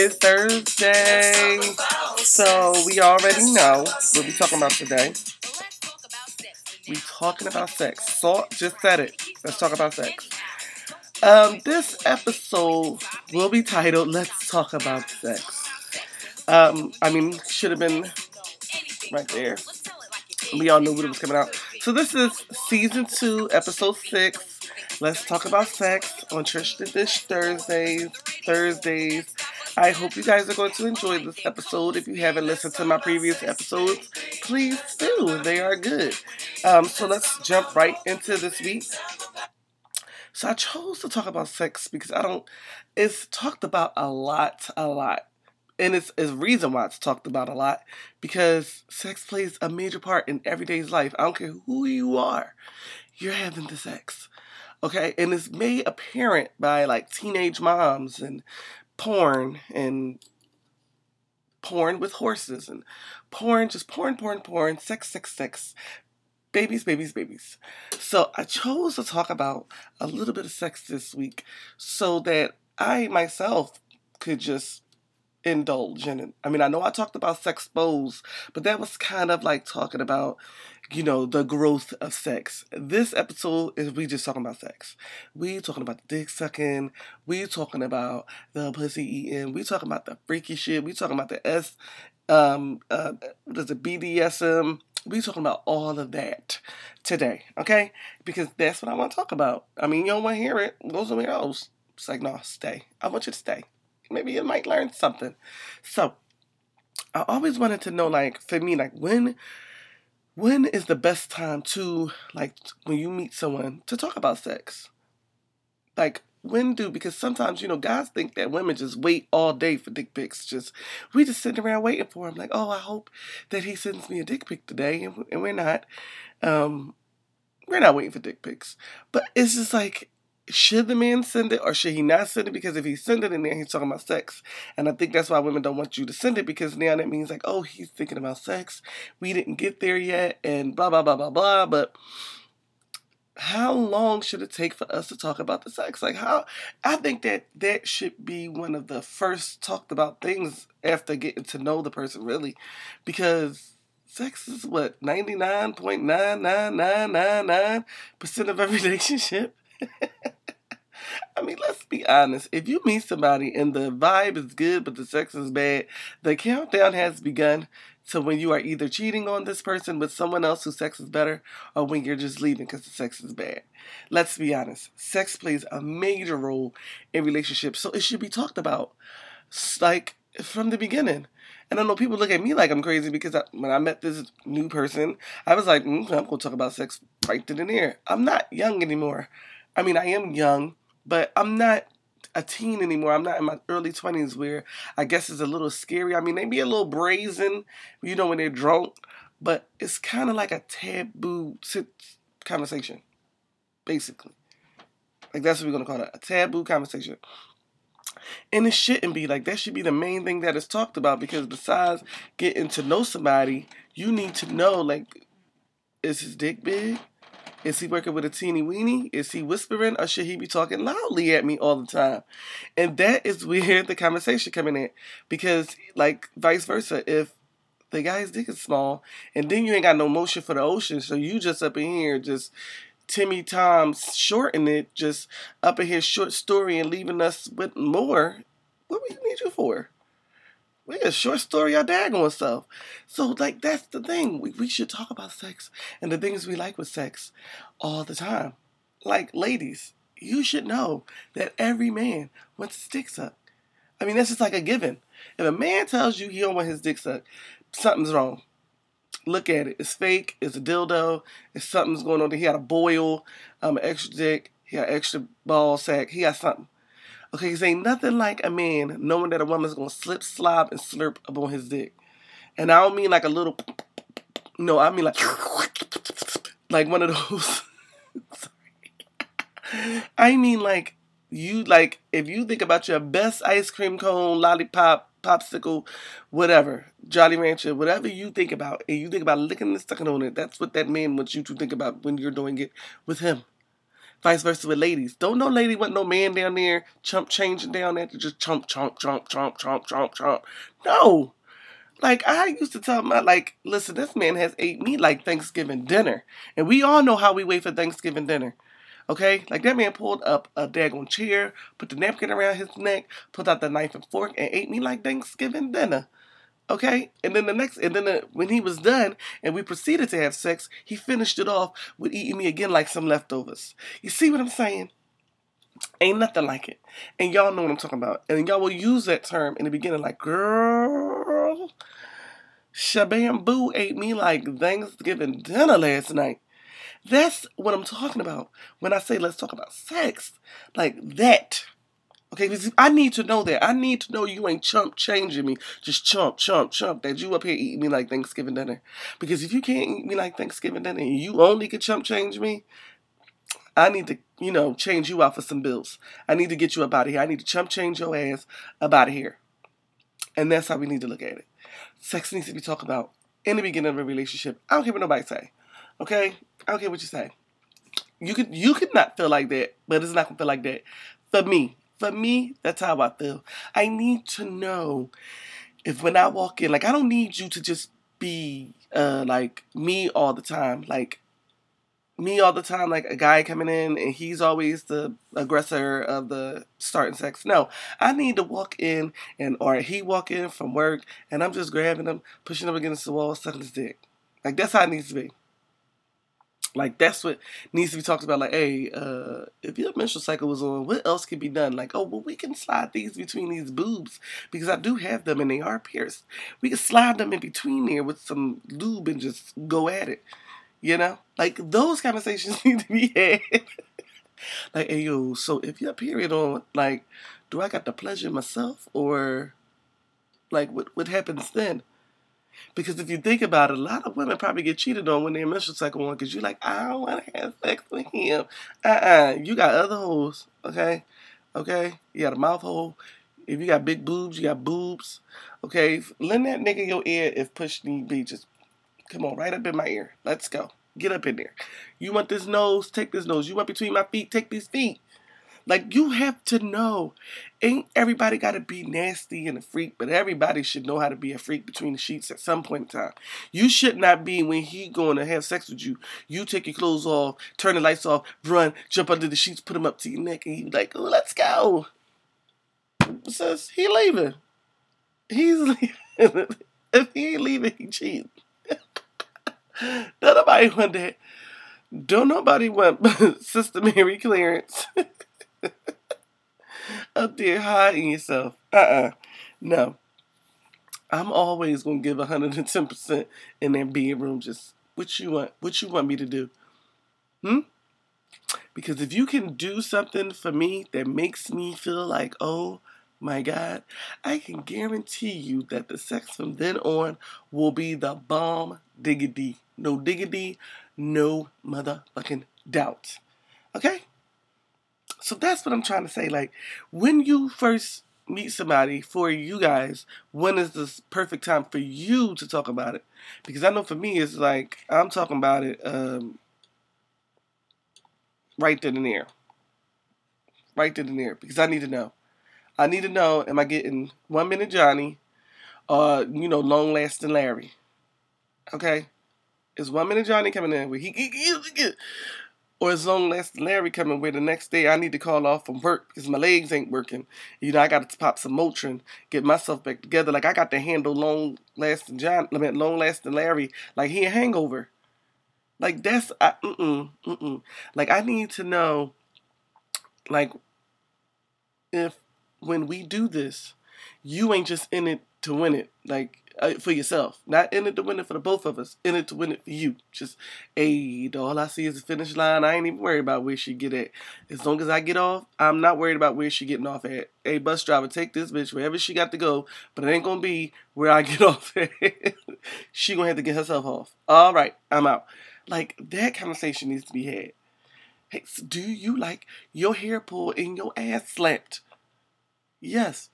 It's Thursday, so we already know what we're talking about today. We're talking about sex. Salt just said it. Let's talk about sex. Um, this episode will be titled "Let's Talk About Sex." Um, I mean, should have been right there. We all knew what it was coming out. So this is season two, episode six. Let's talk about sex on to Dish Thursdays. Thursdays. I hope you guys are going to enjoy this episode. If you haven't listened to my previous episodes, please do. They are good. Um, so let's jump right into this week. So I chose to talk about sex because I don't. It's talked about a lot, a lot and it's, a reason why it's talked about a lot because sex plays a major part in everyday's life. I don't care who you are, you're having the sex. Okay, and it's made apparent by like teenage moms and porn and porn with horses and porn, just porn, porn, porn, sex, sex, sex, babies, babies, babies. So I chose to talk about a little bit of sex this week so that I myself could just indulge in it. I mean, I know I talked about sex pose, but that was kind of like talking about, you know, the growth of sex. This episode is we just talking about sex. We talking about the dick sucking. We talking about the pussy eating. We talking about the freaky shit. We talking about the S, um, uh, what is it, BDSM. We talking about all of that today, okay? Because that's what I want to talk about. I mean, you don't want to hear it. Go somewhere else. It's like, no, stay. I want you to stay maybe you might learn something. So I always wanted to know, like, for me, like when when is the best time to like when you meet someone to talk about sex? Like when do because sometimes you know guys think that women just wait all day for dick pics. Just we just sitting around waiting for him. Like oh I hope that he sends me a dick pic today, and, and we're not. Um, we're not waiting for dick pics. But it's just like should the man send it or should he not send it? Because if he send it in there, he's talking about sex. And I think that's why women don't want you to send it because now that means like, oh, he's thinking about sex. We didn't get there yet and blah, blah, blah, blah, blah. But how long should it take for us to talk about the sex? Like how I think that that should be one of the first talked about things after getting to know the person really. Because sex is what 99.99999% of every relationship. I mean, let's be honest. If you meet somebody and the vibe is good but the sex is bad, the countdown has begun to when you are either cheating on this person with someone else whose sex is better or when you're just leaving because the sex is bad. Let's be honest. Sex plays a major role in relationships, so it should be talked about like from the beginning. And I know people look at me like I'm crazy because I, when I met this new person, I was like, mm, I'm going to talk about sex right to the near. I'm not young anymore. I mean, I am young, but I'm not a teen anymore. I'm not in my early 20s where I guess it's a little scary. I mean, they be a little brazen, you know, when they're drunk, but it's kind of like a taboo conversation, basically. Like, that's what we're going to call it a taboo conversation. And it shouldn't be like that should be the main thing that is talked about because besides getting to know somebody, you need to know like is his dick big? Is he working with a teeny weeny? Is he whispering or should he be talking loudly at me all the time? And that is where the conversation coming in. Because like vice versa, if the guy's dick is small and then you ain't got no motion for the ocean, so you just up in here just Timmy Tom's shorting it, just up in his short story and leaving us with more. What do we need you for? We a short story our daggone self. So like that's the thing. We, we should talk about sex and the things we like with sex all the time. Like ladies, you should know that every man wants his dick sucked. I mean that's just like a given. If a man tells you he don't want his dick sucked, something's wrong. Look at it. It's fake. It's a dildo. It's something's going on. He had a boil, um, extra dick. He got extra ball sack. He got something. Okay, cause ain't nothing like a man knowing that a woman's gonna slip, slob, and slurp upon his dick. And I don't mean like a little. No, I mean like like one of those. I mean like you like if you think about your best ice cream cone, lollipop, popsicle, whatever, Jolly Rancher, whatever you think about, and you think about licking and sucking on it, that's what that man wants you to think about when you're doing it with him. Vice versa with ladies. Don't no lady want no man down there chump changing down there to just chump, chomp, chomp, chomp, chomp, chomp, chomp. No. Like I used to tell my like, listen, this man has ate me like Thanksgiving dinner. And we all know how we wait for Thanksgiving dinner. Okay? Like that man pulled up a daggone chair, put the napkin around his neck, pulled out the knife and fork, and ate me like Thanksgiving dinner. Okay, and then the next, and then the, when he was done, and we proceeded to have sex, he finished it off with eating me again like some leftovers. You see what I'm saying? Ain't nothing like it, and y'all know what I'm talking about, and y'all will use that term in the beginning, like girl, Shabam Boo ate me like Thanksgiving dinner last night. That's what I'm talking about when I say let's talk about sex, like that. Okay, I need to know that. I need to know you ain't chump changing me. Just chump, chump, chump. That you up here eating me like Thanksgiving dinner. Because if you can't eat me like Thanksgiving dinner and you only can chump change me, I need to, you know, change you out for some bills. I need to get you up out of here. I need to chump change your ass up out of here. And that's how we need to look at it. Sex needs to be talked about in the beginning of a relationship. I don't care what nobody say. Okay? I don't care what you say. You could you could not feel like that, but it's not gonna feel like that. For me, for me, that's how I feel. I need to know if when I walk in, like I don't need you to just be uh like me all the time. Like me all the time, like a guy coming in and he's always the aggressor of the starting sex. No, I need to walk in and or he walk in from work and I'm just grabbing him, pushing him against the wall, sucking his dick. Like that's how it needs to be. Like that's what needs to be talked about. Like, hey, uh, if your menstrual cycle was on, what else can be done? Like, oh, well, we can slide these between these boobs because I do have them and they are pierced. We can slide them in between there with some lube and just go at it. You know, like those conversations need to be had. like, hey, yo, so if your period on, like, do I got the pleasure myself or like what what happens then? Because if you think about it, a lot of women probably get cheated on when their menstrual cycle on because you're like, I don't want to have sex with him. Uh uh You got other holes, okay? Okay? You got a mouth hole. If you got big boobs, you got boobs. Okay? Lend that nigga your ear if push need be. Just come on, right up in my ear. Let's go. Get up in there. You want this nose? Take this nose. You want between my feet? Take these feet. Like you have to know. Ain't everybody gotta be nasty and a freak, but everybody should know how to be a freak between the sheets at some point in time. You should not be when he going to have sex with you. You take your clothes off, turn the lights off, run, jump under the sheets, put them up to your neck, and you like, let's go. Says he leaving. He's leaving. if he ain't leaving, he cheating. Don't nobody want that. Don't nobody want Sister Mary Clarence. up there hiding yourself. Uh uh-uh. uh No. I'm always gonna give 110% in that bedroom. Just what you want, what you want me to do. Hmm? Because if you can do something for me that makes me feel like, oh my God, I can guarantee you that the sex from then on will be the bomb diggity. No diggity, no motherfucking doubt. Okay? So that's what I'm trying to say. Like, when you first meet somebody for you guys, when is the perfect time for you to talk about it? Because I know for me, it's like I'm talking about it um, right then and there. Right then and there. Because I need to know. I need to know, am I getting one minute Johnny or, you know, long lasting Larry? Okay? Is one minute Johnny coming in where he, he, he, he or as long as Larry coming where the next day I need to call off from work because my legs ain't working. You know, I got to pop some Motrin, get myself back together. Like I got to handle long lasting John, I mean, long lasting Larry like he a hangover. Like that's I, mm mm Like I need to know, like, if when we do this, you ain't just in it to win it. Like uh, for yourself, not in it to win it for the both of us, in it to win it for you. Just, hey, all I see is the finish line. I ain't even worried about where she get at. As long as I get off, I'm not worried about where she getting off at. Hey, bus driver, take this bitch wherever she got to go, but it ain't gonna be where I get off at. she gonna have to get herself off. All right, I'm out. Like that conversation needs to be had. Hey, do you like your hair pulled and your ass slapped? Yes.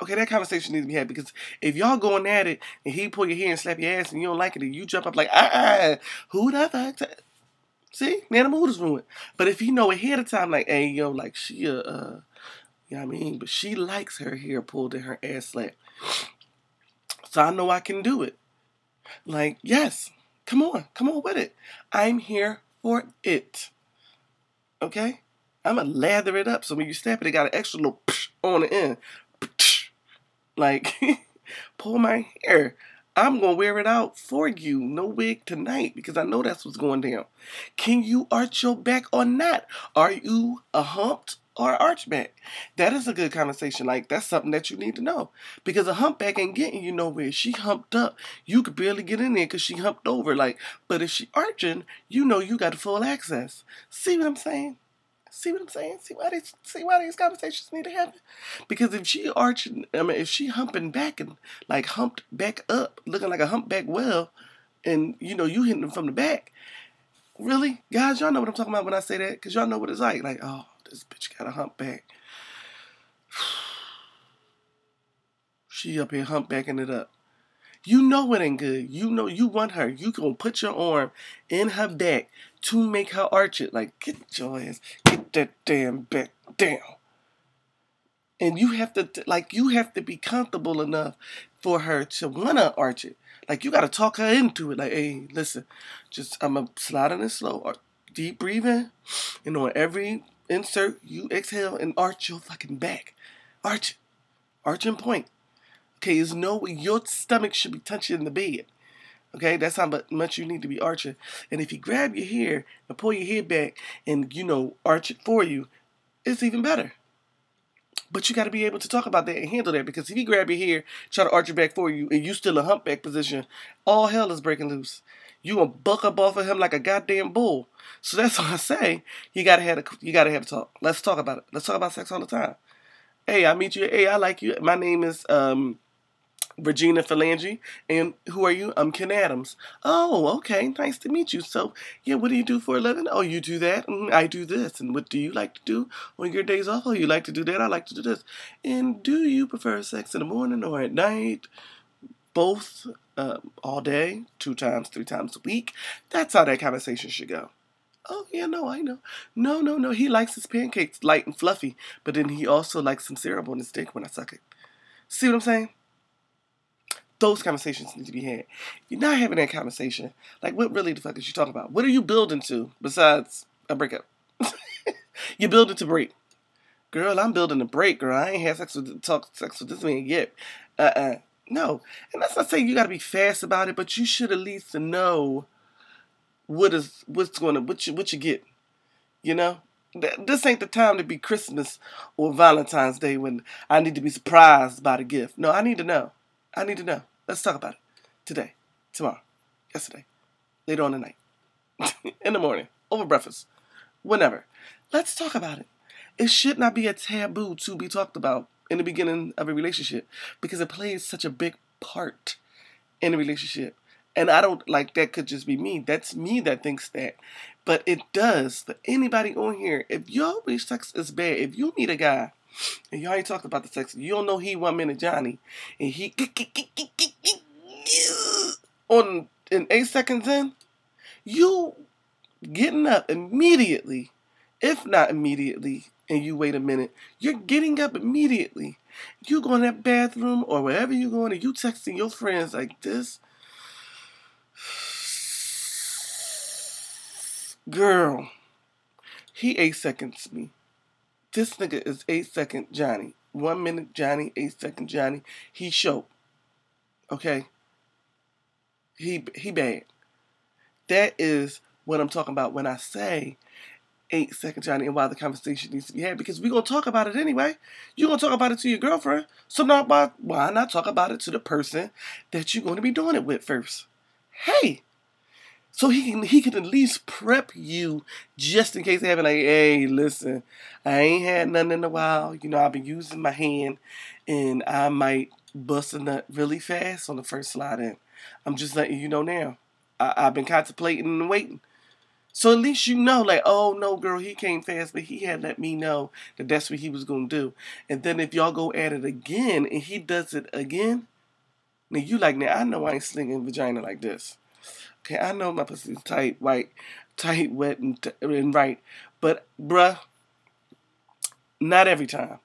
Okay, that conversation needs to be had because if y'all going at it and he pull your hair and slap your ass and you don't like it and you jump up like, ah, who the fuck? See, now the mood is ruined. But if he know ahead of time, like, hey, yo, like she, uh, uh you know what I mean? But she likes her hair pulled and her ass slapped. So I know I can do it. Like, yes, come on, come on with it. I'm here for it. Okay? I'm gonna lather it up so when you snap it, it got an extra little on the end. Like, pull my hair. I'm gonna wear it out for you. No wig tonight because I know that's what's going down. Can you arch your back or not? Are you a humped or archback? That is a good conversation. Like that's something that you need to know because a humpback ain't getting you nowhere. She humped up, you could barely get in there because she humped over. Like, but if she arching, you know you got full access. See what I'm saying? See what I'm saying? See why these see why these conversations need to happen? Because if she arching, I mean, if she humping back and like humped back up, looking like a humpback whale, and you know you hitting them from the back, really, guys, y'all know what I'm talking about when I say that, because y'all know what it's like. Like, oh, this bitch got a humpback. she up here humpbacking it up. You know it ain't good. You know you want her. You gonna put your arm in her back to make her arch it. Like, get your ass, get that damn back down. And you have to, like, you have to be comfortable enough for her to wanna arch it. Like, you gotta talk her into it. Like, hey, listen, just I'm gonna slide in it slow, or deep breathing, and on every insert, you exhale and arch your fucking back. Arch arch and point. Okay, there's no your stomach should be touching the bed. Okay, that's how much you need to be arching. And if you grab your hair and pull your hair back and you know arch it for you, it's even better. But you got to be able to talk about that and handle that because if you grab your hair, try to arch it back for you, and you still a humpback position, all hell is breaking loose. You gonna buck up off of him like a goddamn bull. So that's why I say you gotta have a you gotta have a talk. Let's talk about it. Let's talk about sex all the time. Hey, I meet you. Hey, I like you. My name is um Regina Phalange. And who are you? I'm Ken Adams. Oh, okay. Nice to meet you. So, yeah, what do you do for a living? Oh, you do that? Mm, I do this. And what do you like to do on your days off? Oh, you like to do that? I like to do this. And do you prefer sex in the morning or at night? Both um, all day, two times, three times a week. That's how that conversation should go. Oh, yeah, no, I know. No, no, no. He likes his pancakes light and fluffy, but then he also likes some syrup on his dick when I suck it. See what I'm saying? Those conversations need to be had. You're not having that conversation. Like, what really the fuck is you talking about? What are you building to besides a breakup? You're building to break. Girl, I'm building to break, girl. I ain't had sex with talk sex with this man yet. Uh uh No. And that's not saying you gotta be fast about it, but you should at least know what is what's gonna what you what you get. You know? This ain't the time to be Christmas or Valentine's Day when I need to be surprised by the gift. No, I need to know. I need to know. Let's talk about it. Today, tomorrow, yesterday, later on tonight, in the morning, over breakfast, whenever. Let's talk about it. It should not be a taboo to be talked about in the beginning of a relationship because it plays such a big part in a relationship. And I don't like that could just be me. That's me that thinks that. But it does for anybody on here. If your sex is bad, if you meet a guy and y'all ain't talked about the sex. You don't know he one minute Johnny, and he on in eight seconds in, you getting up immediately, if not immediately, and you wait a minute, you're getting up immediately. You go in that bathroom or wherever you going, and you texting your friends like this. Girl, he eight seconds me. This nigga is eight second Johnny. One minute Johnny, eight second Johnny. He show. Okay? He he bad. That is what I'm talking about when I say eight second Johnny and why the conversation needs to be had because we're gonna talk about it anyway. You're gonna talk about it to your girlfriend. So now why not talk about it to the person that you're gonna be doing it with first? Hey, so he can he can at least prep you just in case they have like, hey, listen, I ain't had nothing in a while. You know, I've been using my hand, and I might bust a nut really fast on the first slide in. I'm just letting you know now. I, I've been contemplating and waiting. So at least you know, like, oh no, girl, he came fast, but he had let me know that that's what he was gonna do. And then if y'all go at it again and he does it again, now you like, now I know I ain't slinging vagina like this. Okay, I know my pussy's tight, white. tight, wet, and, t- and right. But bruh, not every time.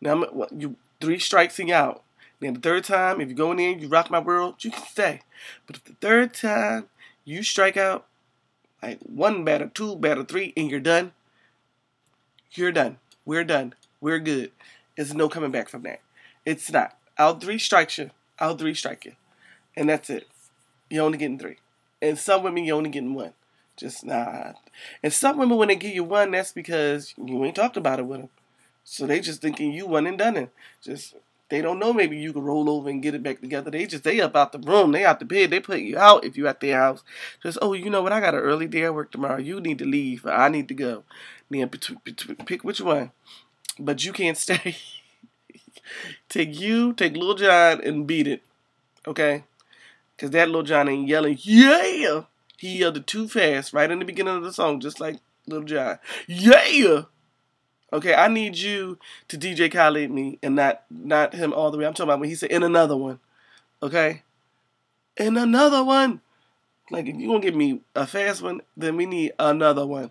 Now you three strikes and you out. Then the third time, if you go in there, you rock my world, you can stay. But if the third time you strike out, like one batter, two batter, three, and you're done, you're done. We're done. We're good. There's no coming back from that. It's not. I'll three strike you. I'll three strike you. And that's it. You're only getting three. And some women, you're only getting one. Just nah. And some women, when they give you one, that's because you ain't talked about it with them. So they just thinking you one and done it. Just they don't know maybe you can roll over and get it back together. They just they up out the room, they out the bed, they put you out if you at their house. Just oh, you know what? I got an early day at work tomorrow. You need to leave. I need to go. Then pick which one, but you can't stay. take you, take Lil Jon and beat it, okay? Cause that little John ain't yelling yeah. He yelled it too fast right in the beginning of the song, just like Lil Jon. Yeah. Okay, I need you to DJ Khaled me and not not him all the way. I'm talking about when he said in another one. Okay? In another one. Like if you're gonna give me a fast one, then we need another one.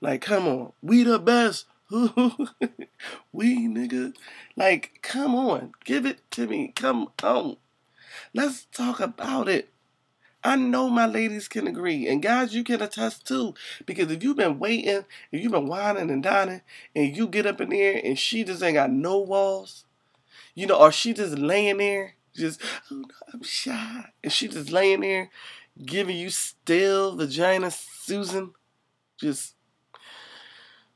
Like, come on. We the best. we nigga. Like, come on. Give it to me. Come on. Let's talk about it. I know my ladies can agree, and guys, you can attest too. Because if you've been waiting, if you've been whining and dining, and you get up in there and she just ain't got no walls, you know, or she just laying there, just, oh no, I'm shy, and she just laying there giving you still vagina Susan, just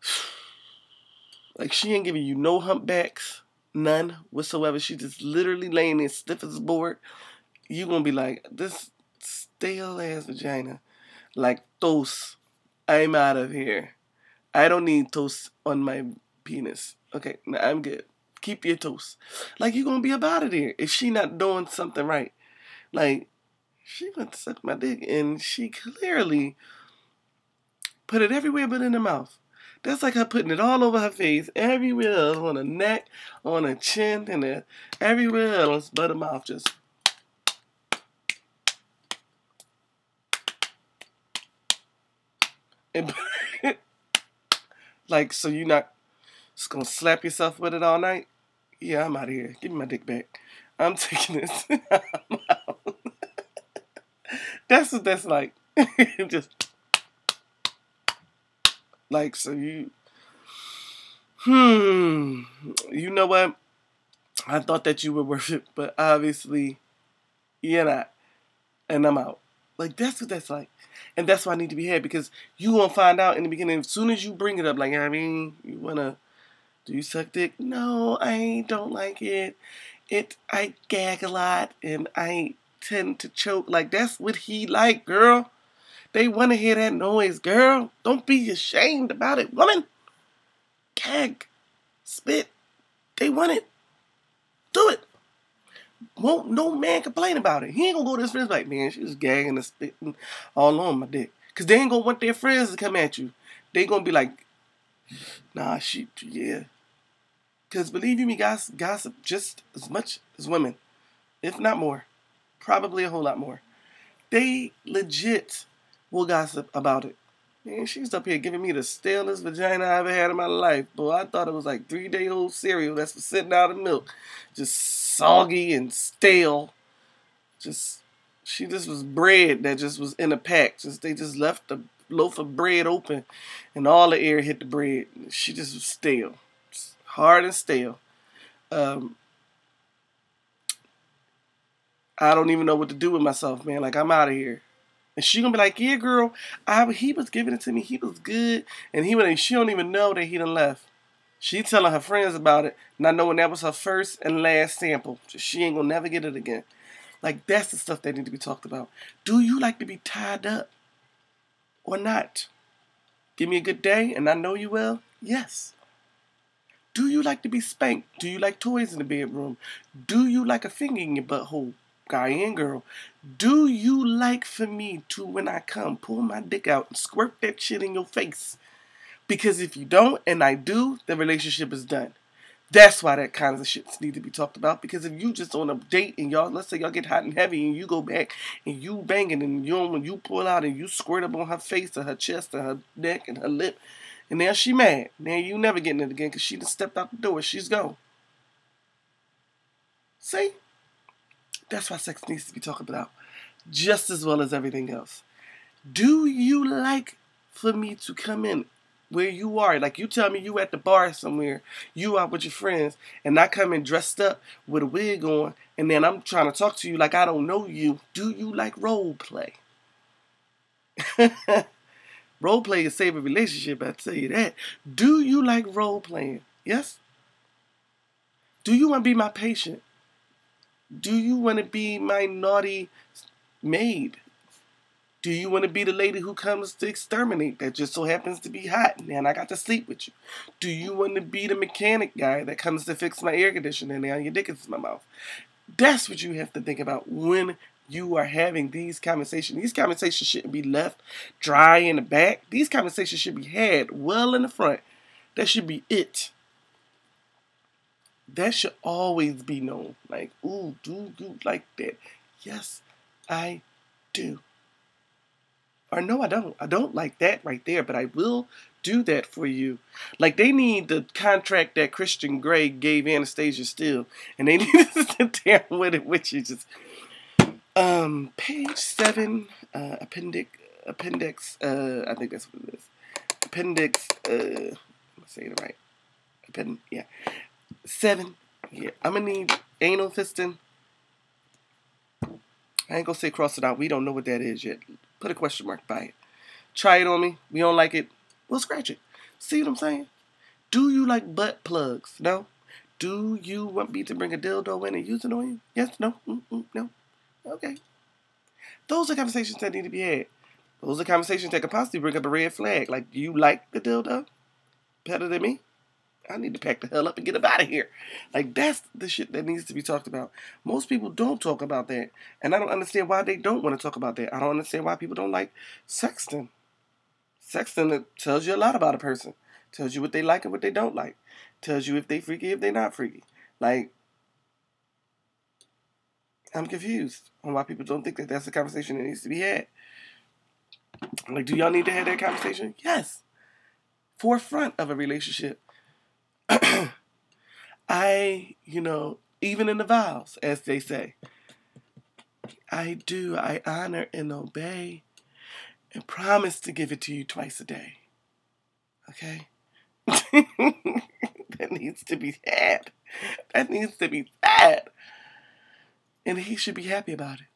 like she ain't giving you no humpbacks, none whatsoever. She just literally laying there stiff as a board. You gonna be like, this stale ass vagina. Like toast. I'm out of here. I don't need toast on my penis. Okay, I'm good. Keep your toast. Like you gonna be about it here if she not doing something right. Like she went to suck my dick and she clearly put it everywhere but in her mouth. That's like her putting it all over her face, everywhere else, on her neck, on her chin, and everywhere else but her mouth. Just And like, so you're not just gonna slap yourself with it all night? Yeah, I'm out of here. Give me my dick back. I'm taking this. that's what that's like. just like so you hmm you know what i thought that you were worth it but obviously you're not and i'm out like that's what that's like and that's why I need to be here because you gonna find out in the beginning. As soon as you bring it up, like I mean, you wanna do you suck dick? No, I don't like it. It I gag a lot and I tend to choke. Like that's what he like, girl. They wanna hear that noise, girl. Don't be ashamed about it, woman. Gag, spit. They want it. Do it won't no man complain about it. He ain't gonna go to his friends like, man, she was gagging and spitting all on my dick. Cause they ain't gonna want their friends to come at you. They gonna be like, nah, she, yeah. Cause believe you me, guys, gossip just as much as women, if not more, probably a whole lot more. They legit will gossip about it. Man, she's up here giving me the stalest vagina I ever had in my life. Boy, I thought it was like three day old cereal that's sitting out of milk. Just soggy and stale. Just she just was bread that just was in a pack. Just they just left the loaf of bread open and all the air hit the bread. She just was stale. Just hard and stale. Um I don't even know what to do with myself, man. Like I'm out of here. And she gonna be like, yeah, girl, I, he was giving it to me. He was good. And he went, she don't even know that he done left. She telling her friends about it, not knowing that was her first and last sample. She ain't gonna never get it again. Like that's the stuff that need to be talked about. Do you like to be tied up or not? Give me a good day, and I know you will. Yes. Do you like to be spanked? Do you like toys in the bedroom? Do you like a finger in your butthole, guy and girl? Do you like for me to, when I come, pull my dick out and squirt that shit in your face? Because if you don't and I do, the relationship is done. That's why that kind of shit need to be talked about. Because if you just on a date and y'all, let's say y'all get hot and heavy and you go back and you banging and you when you pull out and you squirt up on her face or her chest or her neck and her lip, and now she mad. Now you never getting it again because she just stepped out the door. She's gone. See, that's why sex needs to be talked about, just as well as everything else. Do you like for me to come in where you are. Like you tell me you at the bar somewhere, you out with your friends, and I come in dressed up with a wig on, and then I'm trying to talk to you like I don't know you. Do you like role play? role play is save a relationship, I tell you that. Do you like role playing? Yes? Do you want to be my patient? Do you want to be my naughty maid? Do you want to be the lady who comes to exterminate that just so happens to be hot and I got to sleep with you? Do you want to be the mechanic guy that comes to fix my air conditioner and now your dick is in my mouth? That's what you have to think about when you are having these conversations. These conversations shouldn't be left dry in the back. These conversations should be had well in the front. That should be it. That should always be known. Like, ooh, do you like that? Yes, I do. Or no, I don't. I don't like that right there, but I will do that for you. Like they need the contract that Christian Grey gave Anastasia Steele, and they need to sit down with it, which is just um page seven, uh, appendix appendix. Uh, I think that's what it is. Appendix. Uh, I'm saying it right. Append. Yeah, seven. Yeah, I'm gonna need anal fisting. I ain't gonna say cross it out. We don't know what that is yet. Put a question mark by it. Try it on me. We don't like it. We'll scratch it. See what I'm saying? Do you like butt plugs? No. Do you want me to bring a dildo in and use it on you? Yes, no, Mm-mm, no. Okay. Those are conversations that need to be had. Those are conversations that could possibly bring up a red flag. Like, do you like the dildo better than me? I need to pack the hell up and get up out of here. Like that's the shit that needs to be talked about. Most people don't talk about that, and I don't understand why they don't want to talk about that. I don't understand why people don't like sexting. Sexting tells you a lot about a person. Tells you what they like and what they don't like. Tells you if they freaky, if they not freaky. Like, I'm confused on why people don't think that that's a conversation that needs to be had. Like, do y'all need to have that conversation? Yes. Forefront of a relationship I, you know, even in the vows, as they say, I do, I honor and obey and promise to give it to you twice a day. Okay? that needs to be said. That needs to be said. And he should be happy about it.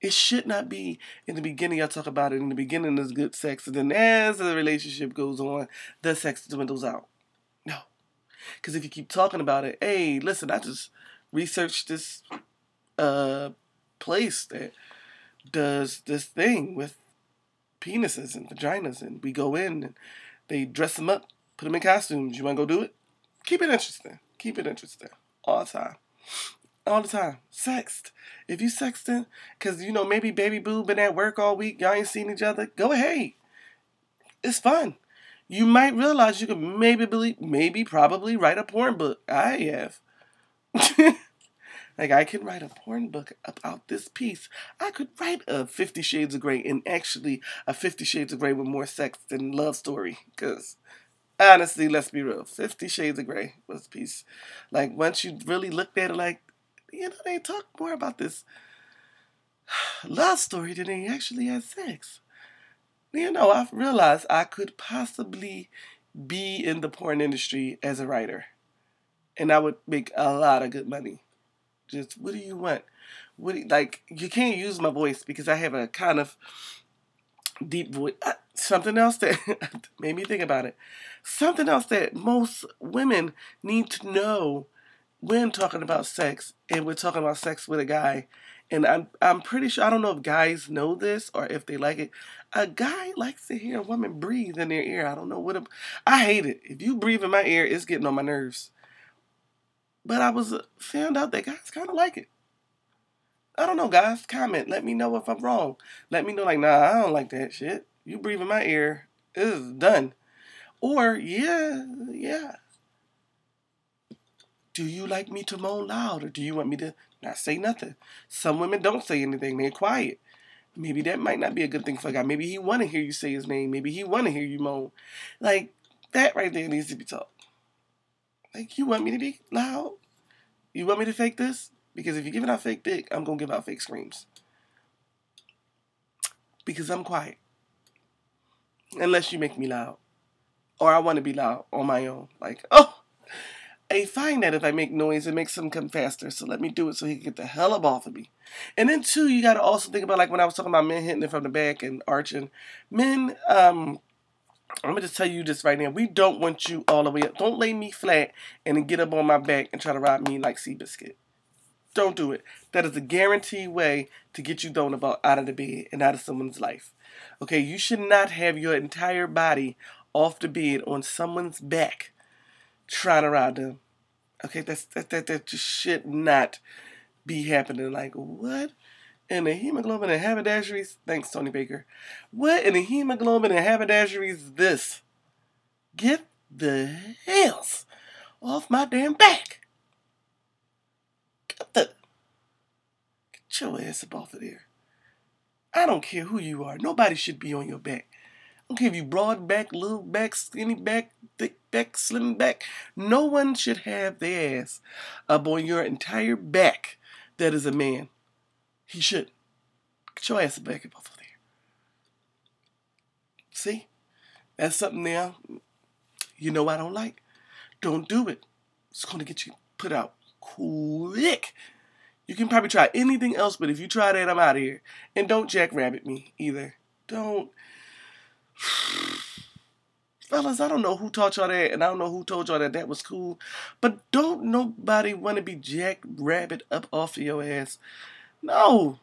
It should not be in the beginning. I talk about it in the beginning. There's good sex, and then as the relationship goes on, the sex dwindles out. Because if you keep talking about it, hey, listen, I just researched this uh, place that does this thing with penises and vaginas, and we go in and they dress them up, put them in costumes. You want to go do it? Keep it interesting. Keep it interesting all the time. All the time. Sexed. If you sexting, because, you know, maybe baby boo been at work all week, y'all ain't seen each other, go ahead. It's fun you might realize you could maybe believe, maybe probably write a porn book. I have. like I could write a porn book about this piece. I could write a Fifty Shades of Grey and actually a Fifty Shades of Grey with more sex than love story. Cause honestly, let's be real, Fifty Shades of Grey was a piece. Like once you really looked at it, like you know, they talk more about this love story than they actually had sex you know, I've realized I could possibly be in the porn industry as a writer. And I would make a lot of good money. Just what do you want? What you, like you can't use my voice because I have a kind of deep voice. Uh, something else that made me think about it. Something else that most women need to know when talking about sex, and we're talking about sex with a guy, and I'm I'm pretty sure I don't know if guys know this or if they like it. A guy likes to hear a woman breathe in their ear. I don't know what a, I hate it. If you breathe in my ear, it's getting on my nerves. But I was uh, found out that guys kind of like it. I don't know, guys. Comment. Let me know if I'm wrong. Let me know, like, nah, I don't like that shit. You breathe in my ear, it's done. Or, yeah, yeah. Do you like me to moan loud or do you want me to not say nothing? Some women don't say anything, they're quiet. Maybe that might not be a good thing for a guy. Maybe he want to hear you say his name. Maybe he want to hear you moan. Like, that right there needs to be taught. Like, you want me to be loud? You want me to fake this? Because if you're giving out fake dick, I'm to give out fake screams. Because I'm quiet. Unless you make me loud. Or I want to be loud on my own. Like, oh, I find that if I make noise, it makes him come faster. So let me do it so he can get the hell up off of me. And then, two, you got to also think about, like, when I was talking about men hitting it from the back and arching. Men, um, I'm gonna just tell you this right now. We don't want you all the way up. Don't lay me flat and then get up on my back and try to ride me like Seabiscuit. Don't do it. That is a guaranteed way to get you thrown about out of the bed and out of someone's life. Okay, you should not have your entire body off the bed on someone's back trying to ride them. Okay, that's that that that just should not be happening. Like what? in the hemoglobin and haberdasheries. Thanks, Tony Baker. What in the hemoglobin and haberdasheries this? Get the hells off my damn back. Get the get your ass up off of there. I don't care who you are. Nobody should be on your back. I don't care if you broad back, little back, skinny back, thick back, slim back. No one should have their ass up on your entire back that is a man. He should. Get your ass back up of there. See? That's something there you know I don't like. Don't do it. It's going to get you put out quick. You can probably try anything else, but if you try that, I'm out of here. And don't jackrabbit me either. Don't. Fellas, I don't know who taught y'all that, and I don't know who told y'all that that was cool, but don't nobody want to be jack rabbit up off of your ass. No.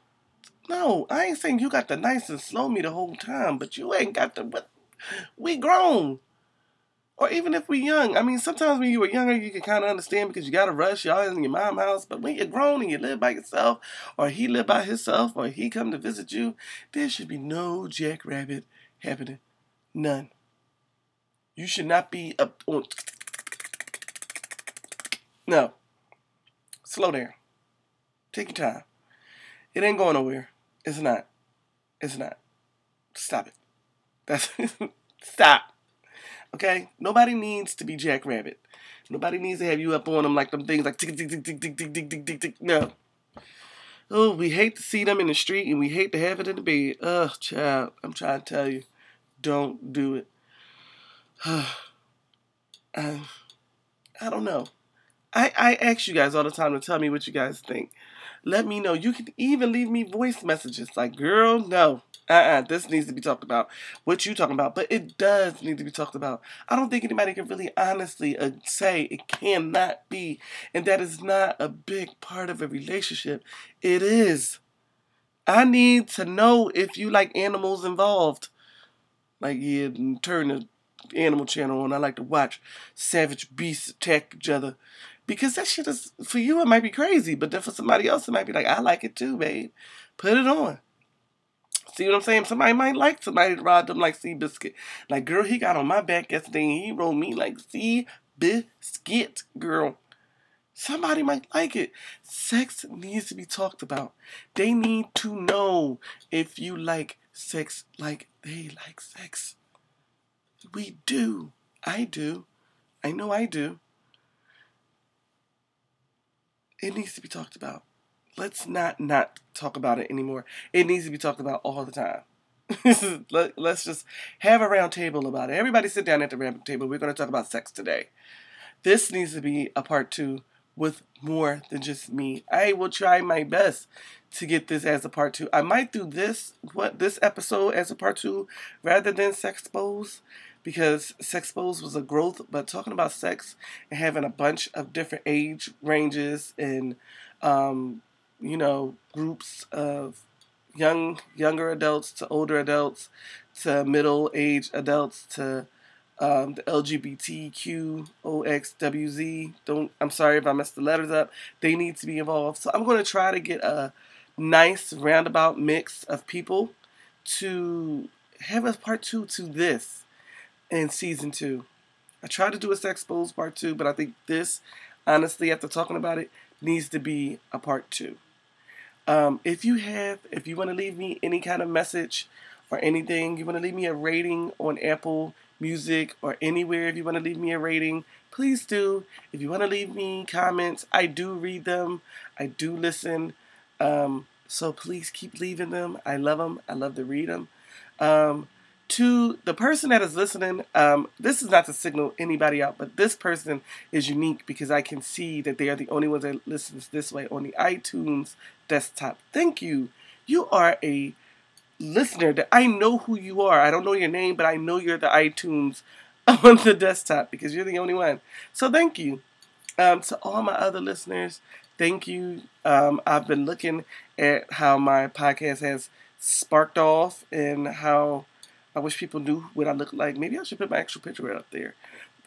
No, I ain't saying you got the nice and slow me the whole time, but you ain't got the but we grown. Or even if we young. I mean, sometimes when you were younger, you can kind of understand because you got to rush. Y'all in your mom house. But when you're grown and you live by yourself, or he live by himself, or he come to visit you, there should be no jackrabbit happening. None. You should not be up on. No. Slow down. Take your time. It ain't going nowhere. It's not. It's not. Stop it. That's stop. Okay? Nobody needs to be Jackrabbit. Nobody needs to have you up on them like them things like tick tick tick tick tick tick tick tick tick tick. No. Oh, we hate to see them in the street and we hate to have it in the bed. Ugh, child, I'm trying to tell you, don't do it. I, I don't know. I, I ask you guys all the time to tell me what you guys think. Let me know. You can even leave me voice messages like, girl, no. Uh-uh, this needs to be talked about. What you talking about? But it does need to be talked about. I don't think anybody can really honestly uh, say it cannot be. And that is not a big part of a relationship. It is. I need to know if you like animals involved. Like, yeah, turn the animal channel on. I like to watch savage beasts attack each other. Because that shit is, for you, it might be crazy, but then for somebody else, it might be like, I like it too, babe. Put it on. See what I'm saying? Somebody might like somebody to ride them like Seabiscuit. Like, girl, he got on my back yesterday and he rode me like Seabiscuit, girl. Somebody might like it. Sex needs to be talked about. They need to know if you like sex like they like sex. We do. I do. I know I do. It needs to be talked about. Let's not not talk about it anymore. It needs to be talked about all the time. Let, us just have a round table about it. Everybody sit down at the round table. We're going to talk about sex today. This needs to be a part two with more than just me. I will try my best to get this as a part two. I might do this what this episode as a part two rather than sex expose because sex was a growth, but talking about sex and having a bunch of different age ranges and um, you know groups of young younger adults to older adults to middle age adults to um, the LGBTQOXWZ. Don't I'm sorry if I messed the letters up. They need to be involved. So I'm going to try to get a nice roundabout mix of people to have a part two to this in season two. I tried to do a sex expose part two, but I think this honestly, after talking about it, needs to be a part two. Um, if you have, if you want to leave me any kind of message or anything, you want to leave me a rating on Apple Music or anywhere, if you want to leave me a rating, please do. If you want to leave me comments, I do read them, I do listen. Um, so please keep leaving them. I love them. I love to read them. Um, to the person that is listening, um, this is not to signal anybody out, but this person is unique because I can see that they are the only ones that listens this way on the iTunes desktop. Thank you. You are a listener that I know who you are. I don't know your name, but I know you're the iTunes on the desktop because you're the only one. So thank you. Um, to all my other listeners, thank you. Um, I've been looking at how my podcast has sparked off and how I wish people knew what I look like. Maybe I should put my actual picture right up there.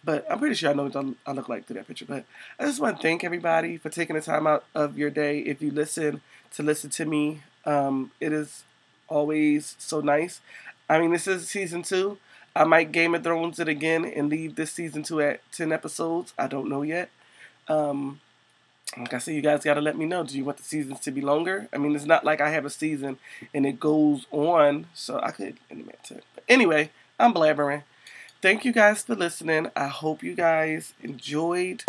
But I'm pretty sure I know what I look like through that picture. But I just want to thank everybody for taking the time out of your day. If you listen to listen to me, um, it is always so nice. I mean, this is season two. I might Game of Thrones it again and leave this season two at 10 episodes. I don't know yet. Um, like I said, you guys got to let me know. Do you want the seasons to be longer? I mean, it's not like I have a season and it goes on, so I could animate it. But anyway, I'm blabbering. Thank you guys for listening. I hope you guys enjoyed